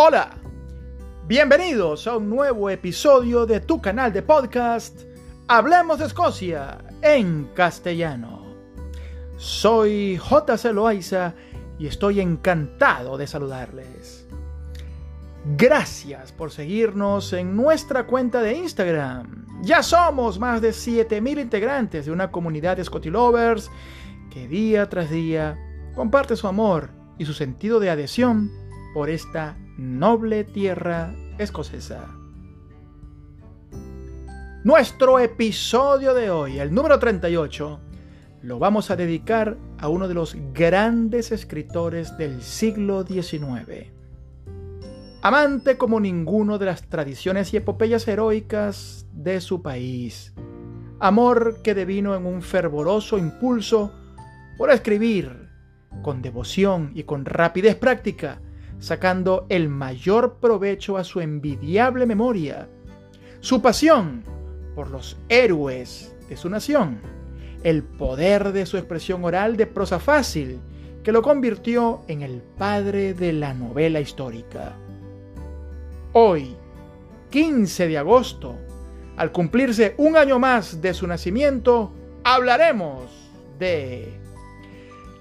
Hola, bienvenidos a un nuevo episodio de tu canal de podcast Hablemos de Escocia en castellano. Soy J.C. Loaiza y estoy encantado de saludarles. Gracias por seguirnos en nuestra cuenta de Instagram. Ya somos más de 7000 integrantes de una comunidad de Scotty Lovers que día tras día comparte su amor y su sentido de adhesión por esta noble tierra escocesa. Nuestro episodio de hoy, el número 38, lo vamos a dedicar a uno de los grandes escritores del siglo XIX. Amante como ninguno de las tradiciones y epopeyas heroicas de su país. Amor que devino en un fervoroso impulso por escribir con devoción y con rapidez práctica sacando el mayor provecho a su envidiable memoria, su pasión por los héroes de su nación, el poder de su expresión oral de prosa fácil, que lo convirtió en el padre de la novela histórica. Hoy, 15 de agosto, al cumplirse un año más de su nacimiento, hablaremos de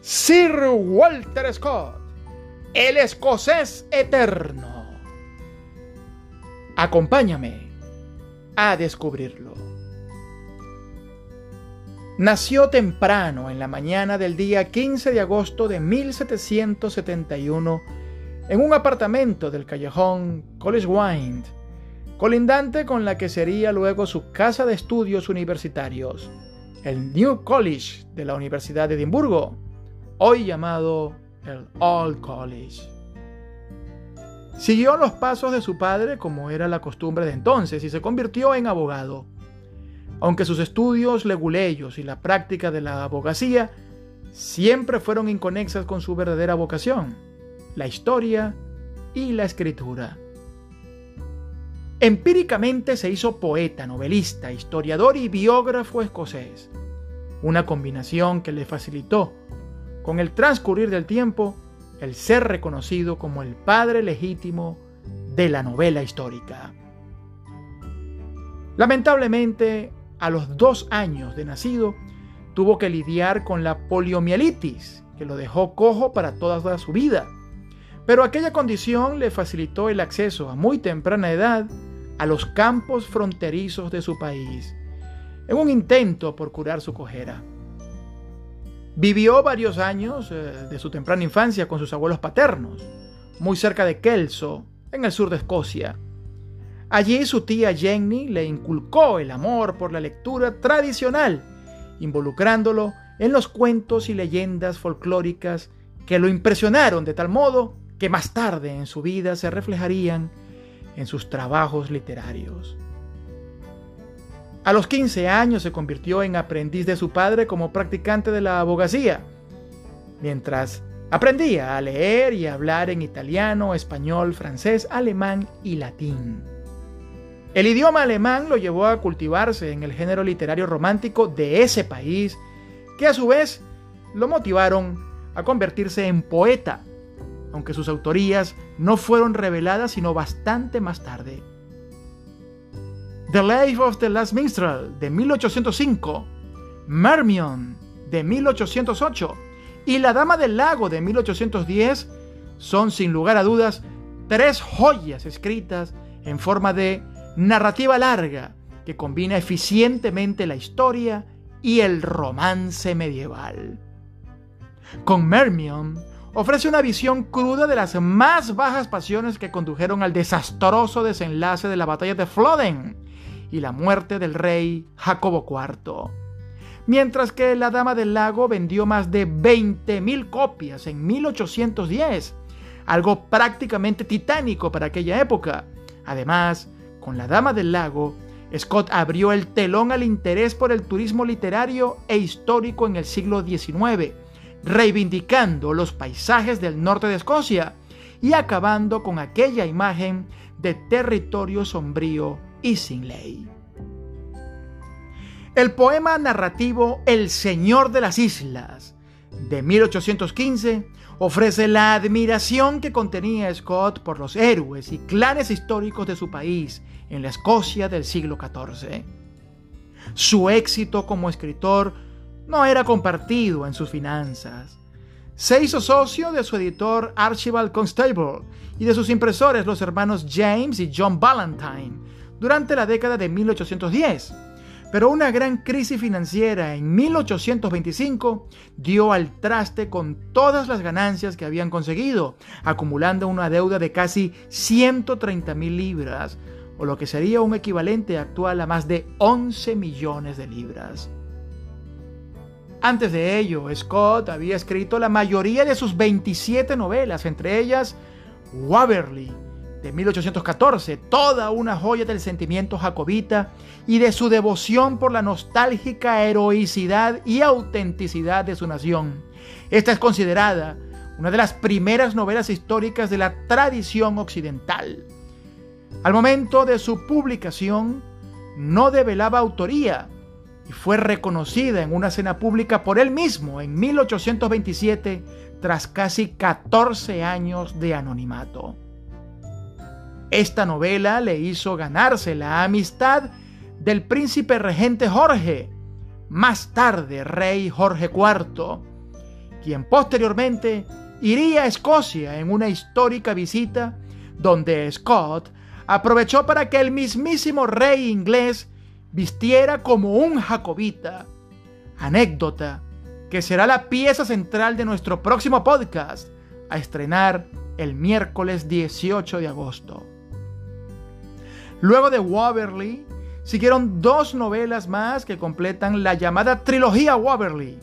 Sir Walter Scott el escocés eterno. Acompáñame a descubrirlo. Nació temprano en la mañana del día 15 de agosto de 1771 en un apartamento del callejón College Wynd, colindante con la que sería luego su casa de estudios universitarios, el New College de la Universidad de Edimburgo, hoy llamado el Old College. Siguió los pasos de su padre como era la costumbre de entonces y se convirtió en abogado. Aunque sus estudios leguleyos y la práctica de la abogacía siempre fueron inconexas con su verdadera vocación, la historia y la escritura. Empíricamente se hizo poeta, novelista, historiador y biógrafo escocés, una combinación que le facilitó con el transcurrir del tiempo, el ser reconocido como el padre legítimo de la novela histórica. Lamentablemente, a los dos años de nacido, tuvo que lidiar con la poliomielitis, que lo dejó cojo para toda su vida. Pero aquella condición le facilitó el acceso a muy temprana edad a los campos fronterizos de su país, en un intento por curar su cojera. Vivió varios años eh, de su temprana infancia con sus abuelos paternos, muy cerca de Kelso, en el sur de Escocia. Allí su tía Jenny le inculcó el amor por la lectura tradicional, involucrándolo en los cuentos y leyendas folclóricas que lo impresionaron de tal modo que más tarde en su vida se reflejarían en sus trabajos literarios. A los 15 años se convirtió en aprendiz de su padre como practicante de la abogacía, mientras aprendía a leer y hablar en italiano, español, francés, alemán y latín. El idioma alemán lo llevó a cultivarse en el género literario romántico de ese país, que a su vez lo motivaron a convertirse en poeta, aunque sus autorías no fueron reveladas sino bastante más tarde. The Life of the Last Minstrel de 1805, Mermion de 1808 y La Dama del Lago de 1810 son sin lugar a dudas tres joyas escritas en forma de narrativa larga que combina eficientemente la historia y el romance medieval. Con Mermion ofrece una visión cruda de las más bajas pasiones que condujeron al desastroso desenlace de la batalla de Flodden y la muerte del rey Jacobo IV. Mientras que La Dama del Lago vendió más de 20.000 copias en 1810, algo prácticamente titánico para aquella época. Además, con La Dama del Lago, Scott abrió el telón al interés por el turismo literario e histórico en el siglo XIX, reivindicando los paisajes del norte de Escocia y acabando con aquella imagen de territorio sombrío y. El poema narrativo El Señor de las Islas de 1815 ofrece la admiración que contenía Scott por los héroes y clanes históricos de su país en la Escocia del siglo XIV. Su éxito como escritor no era compartido en sus finanzas. Se hizo socio de su editor Archibald Constable y de sus impresores los hermanos James y John Ballantyne durante la década de 1810 pero una gran crisis financiera en 1825 dio al traste con todas las ganancias que habían conseguido, acumulando una deuda de casi 130 mil libras, o lo que sería un equivalente actual a más de 11 millones de libras. Antes de ello, Scott había escrito la mayoría de sus 27 novelas, entre ellas Waverly, de 1814, toda una joya del sentimiento jacobita y de su devoción por la nostálgica heroicidad y autenticidad de su nación. Esta es considerada una de las primeras novelas históricas de la tradición occidental. Al momento de su publicación, no develaba autoría y fue reconocida en una cena pública por él mismo en 1827 tras casi 14 años de anonimato. Esta novela le hizo ganarse la amistad del príncipe regente Jorge, más tarde rey Jorge IV, quien posteriormente iría a Escocia en una histórica visita donde Scott aprovechó para que el mismísimo rey inglés vistiera como un jacobita. Anécdota que será la pieza central de nuestro próximo podcast a estrenar el miércoles 18 de agosto. Luego de Waverly, siguieron dos novelas más que completan la llamada trilogía Waverly.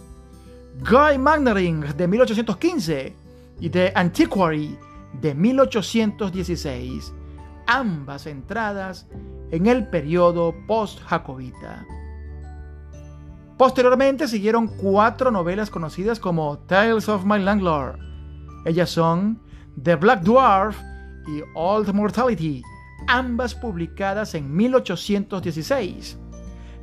Guy Magnaring de 1815 y The Antiquary de 1816, ambas entradas en el periodo post-jacobita. Posteriormente siguieron cuatro novelas conocidas como Tales of My Landlord. Ellas son The Black Dwarf y Old Mortality, ambas publicadas en 1816.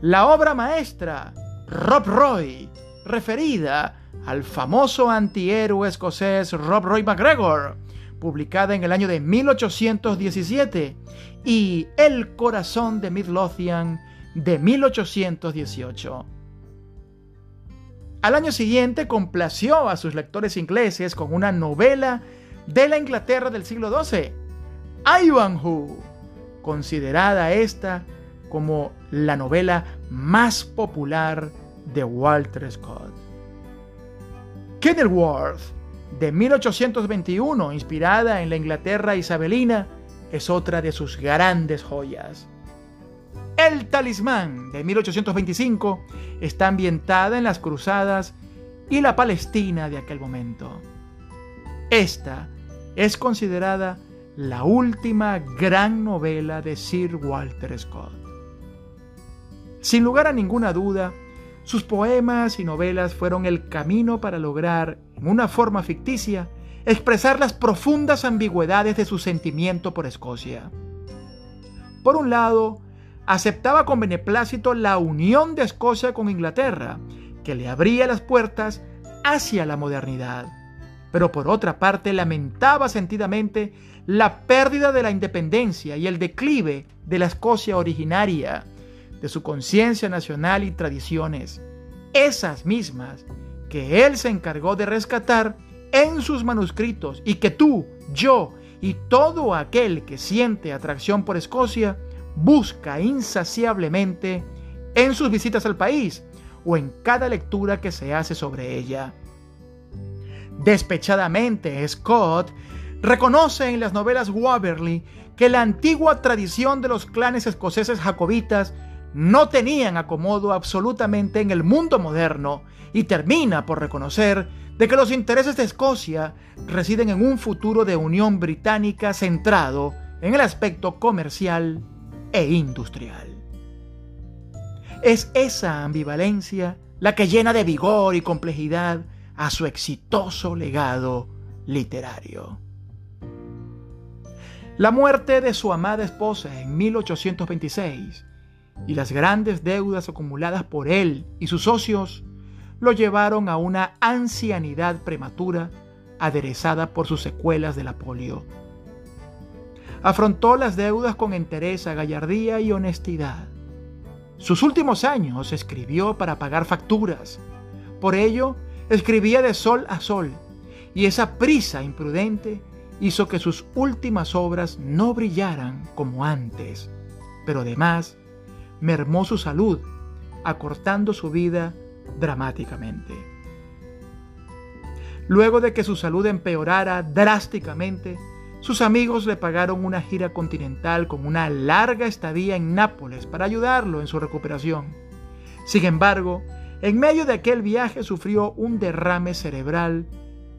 La obra maestra, Rob Roy, referida al famoso antihéroe escocés Rob Roy MacGregor, publicada en el año de 1817, y El corazón de Midlothian de 1818. Al año siguiente complació a sus lectores ingleses con una novela de la Inglaterra del siglo XII, Ivanhoe, considerada esta como la novela más popular de Walter Scott. Kenilworth, de 1821, inspirada en la Inglaterra isabelina, es otra de sus grandes joyas. El Talismán, de 1825, está ambientada en las cruzadas y la Palestina de aquel momento. Esta es considerada la última gran novela de Sir Walter Scott. Sin lugar a ninguna duda, sus poemas y novelas fueron el camino para lograr, en una forma ficticia, expresar las profundas ambigüedades de su sentimiento por Escocia. Por un lado, aceptaba con beneplácito la unión de Escocia con Inglaterra, que le abría las puertas hacia la modernidad. Pero por otra parte, lamentaba sentidamente la pérdida de la independencia y el declive de la Escocia originaria, de su conciencia nacional y tradiciones, esas mismas que él se encargó de rescatar en sus manuscritos y que tú, yo y todo aquel que siente atracción por Escocia busca insaciablemente en sus visitas al país o en cada lectura que se hace sobre ella. Despechadamente, Scott reconoce en las novelas Waverly que la antigua tradición de los clanes escoceses jacobitas no tenían acomodo absolutamente en el mundo moderno y termina por reconocer de que los intereses de Escocia residen en un futuro de unión británica centrado en el aspecto comercial e industrial. Es esa ambivalencia la que llena de vigor y complejidad a su exitoso legado literario. La muerte de su amada esposa en 1826 y las grandes deudas acumuladas por él y sus socios lo llevaron a una ancianidad prematura aderezada por sus secuelas de la polio. Afrontó las deudas con entereza, gallardía y honestidad. Sus últimos años escribió para pagar facturas. Por ello, escribía de sol a sol, y esa prisa imprudente hizo que sus últimas obras no brillaran como antes, pero además mermó su salud, acortando su vida dramáticamente. Luego de que su salud empeorara drásticamente, sus amigos le pagaron una gira continental con una larga estadía en Nápoles para ayudarlo en su recuperación. Sin embargo, en medio de aquel viaje sufrió un derrame cerebral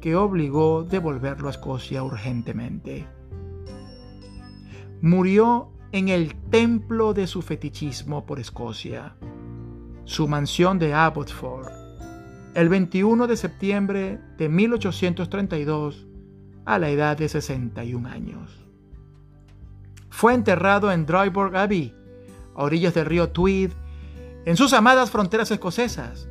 que obligó a devolverlo a Escocia urgentemente. Murió en el templo de su fetichismo por Escocia, su mansión de Abbotsford, el 21 de septiembre de 1832 a la edad de 61 años. Fue enterrado en Dryburgh Abbey, a orillas del río Tweed, en sus amadas fronteras escocesas,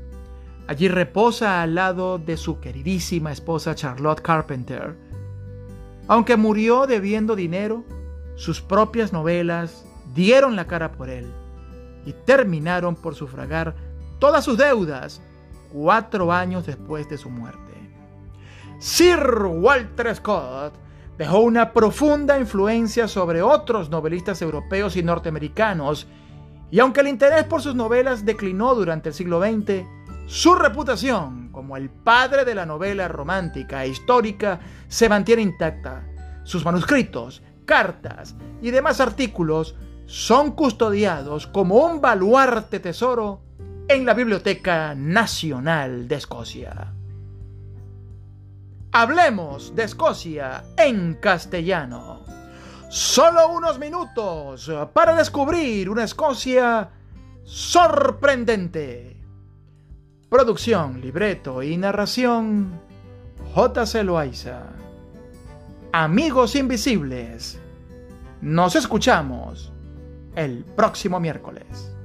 Allí reposa al lado de su queridísima esposa Charlotte Carpenter. Aunque murió debiendo dinero, sus propias novelas dieron la cara por él y terminaron por sufragar todas sus deudas cuatro años después de su muerte. Sir Walter Scott dejó una profunda influencia sobre otros novelistas europeos y norteamericanos, y aunque el interés por sus novelas declinó durante el siglo XX, su reputación como el padre de la novela romántica e histórica se mantiene intacta. Sus manuscritos, cartas y demás artículos son custodiados como un baluarte tesoro en la Biblioteca Nacional de Escocia. Hablemos de Escocia en castellano. Solo unos minutos para descubrir una Escocia sorprendente. Producción, libreto y narración, J.C. Loaiza. Amigos invisibles, nos escuchamos el próximo miércoles.